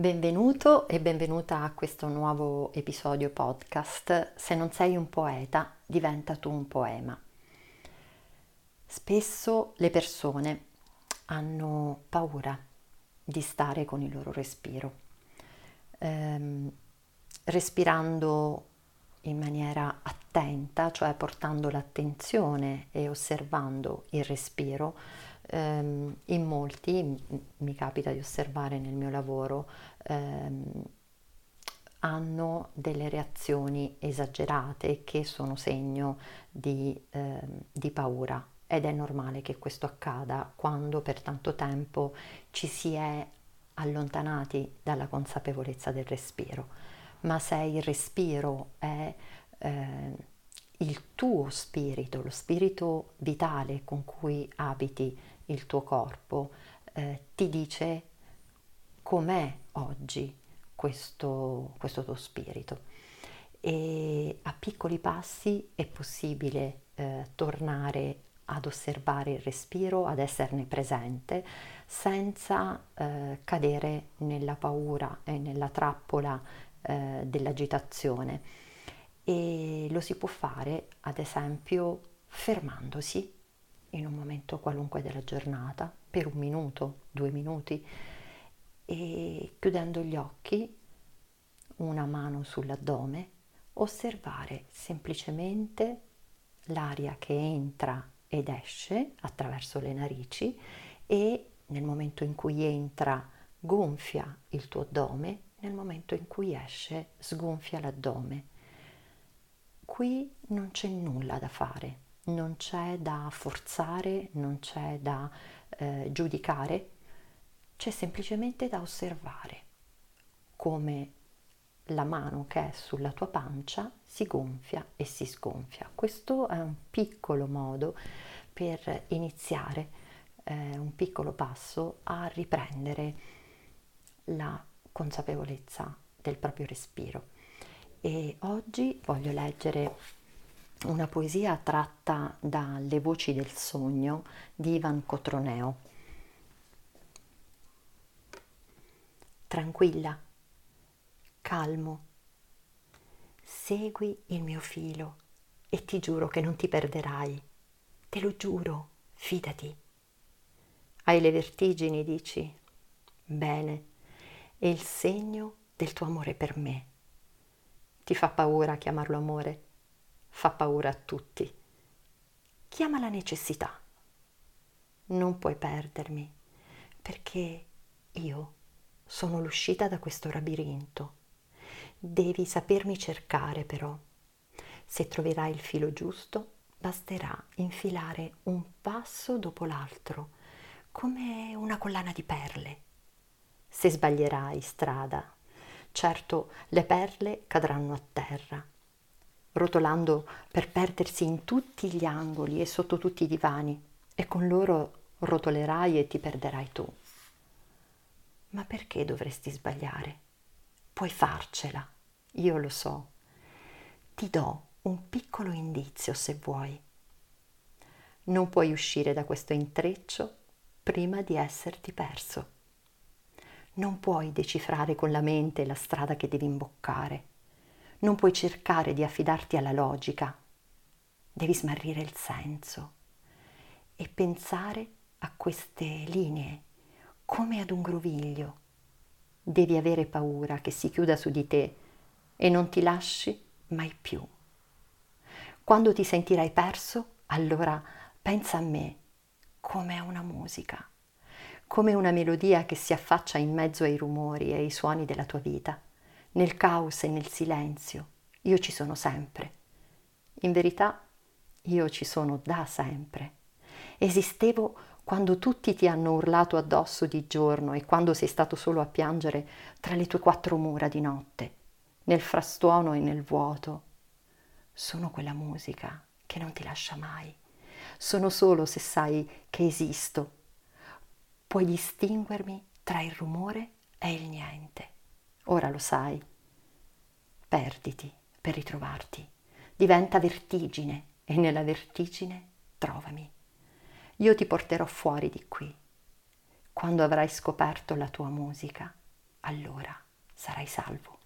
Benvenuto e benvenuta a questo nuovo episodio podcast. Se non sei un poeta, diventa tu un poema. Spesso le persone hanno paura di stare con il loro respiro, ehm, respirando in maniera attenta, cioè portando l'attenzione e osservando il respiro ehm, in molti, mi capita di osservare nel mio lavoro, ehm, hanno delle reazioni esagerate che sono segno di, ehm, di paura ed è normale che questo accada quando per tanto tempo ci si è allontanati dalla consapevolezza del respiro. Ma se il respiro è eh, il tuo spirito, lo spirito vitale con cui abiti il tuo corpo eh, ti dice com'è oggi questo, questo, tuo spirito. E a piccoli passi è possibile eh, tornare ad osservare il respiro, ad esserne presente, senza eh, cadere nella paura e nella trappola eh, dell'agitazione. E lo si può fare, ad esempio, fermandosi in un momento qualunque della giornata, per un minuto, due minuti, e chiudendo gli occhi, una mano sull'addome, osservare semplicemente l'aria che entra ed esce attraverso le narici e nel momento in cui entra gonfia il tuo addome, nel momento in cui esce sgonfia l'addome. Qui non c'è nulla da fare, non c'è da forzare, non c'è da eh, giudicare, c'è semplicemente da osservare come la mano che è sulla tua pancia si gonfia e si sgonfia. Questo è un piccolo modo per iniziare, eh, un piccolo passo a riprendere la consapevolezza del proprio respiro. E oggi voglio leggere una poesia tratta dalle voci del sogno di Ivan Cotroneo. Tranquilla, calmo, segui il mio filo e ti giuro che non ti perderai. Te lo giuro, fidati. Hai le vertigini, dici? Bene, è il segno del tuo amore per me. Ti fa paura chiamarlo amore? Fa paura a tutti. Chiama la necessità. Non puoi perdermi, perché io sono l'uscita da questo labirinto. Devi sapermi cercare però. Se troverai il filo giusto, basterà infilare un passo dopo l'altro, come una collana di perle. Se sbaglierai strada, certo le perle cadranno a terra rotolando per perdersi in tutti gli angoli e sotto tutti i divani, e con loro rotolerai e ti perderai tu. Ma perché dovresti sbagliare? Puoi farcela, io lo so. Ti do un piccolo indizio se vuoi. Non puoi uscire da questo intreccio prima di esserti perso. Non puoi decifrare con la mente la strada che devi imboccare non puoi cercare di affidarti alla logica, devi smarrire il senso e pensare a queste linee come ad un groviglio. Devi avere paura che si chiuda su di te e non ti lasci mai più. Quando ti sentirai perso, allora pensa a me come a una musica, come una melodia che si affaccia in mezzo ai rumori e ai suoni della tua vita nel caos e nel silenzio, io ci sono sempre. In verità, io ci sono da sempre. Esistevo quando tutti ti hanno urlato addosso di giorno e quando sei stato solo a piangere tra le tue quattro mura di notte, nel frastuono e nel vuoto. Sono quella musica che non ti lascia mai. Sono solo se sai che esisto. Puoi distinguermi tra il rumore e il niente. Ora lo sai. Perditi per ritrovarti. Diventa vertigine e nella vertigine trovami. Io ti porterò fuori di qui. Quando avrai scoperto la tua musica, allora sarai salvo.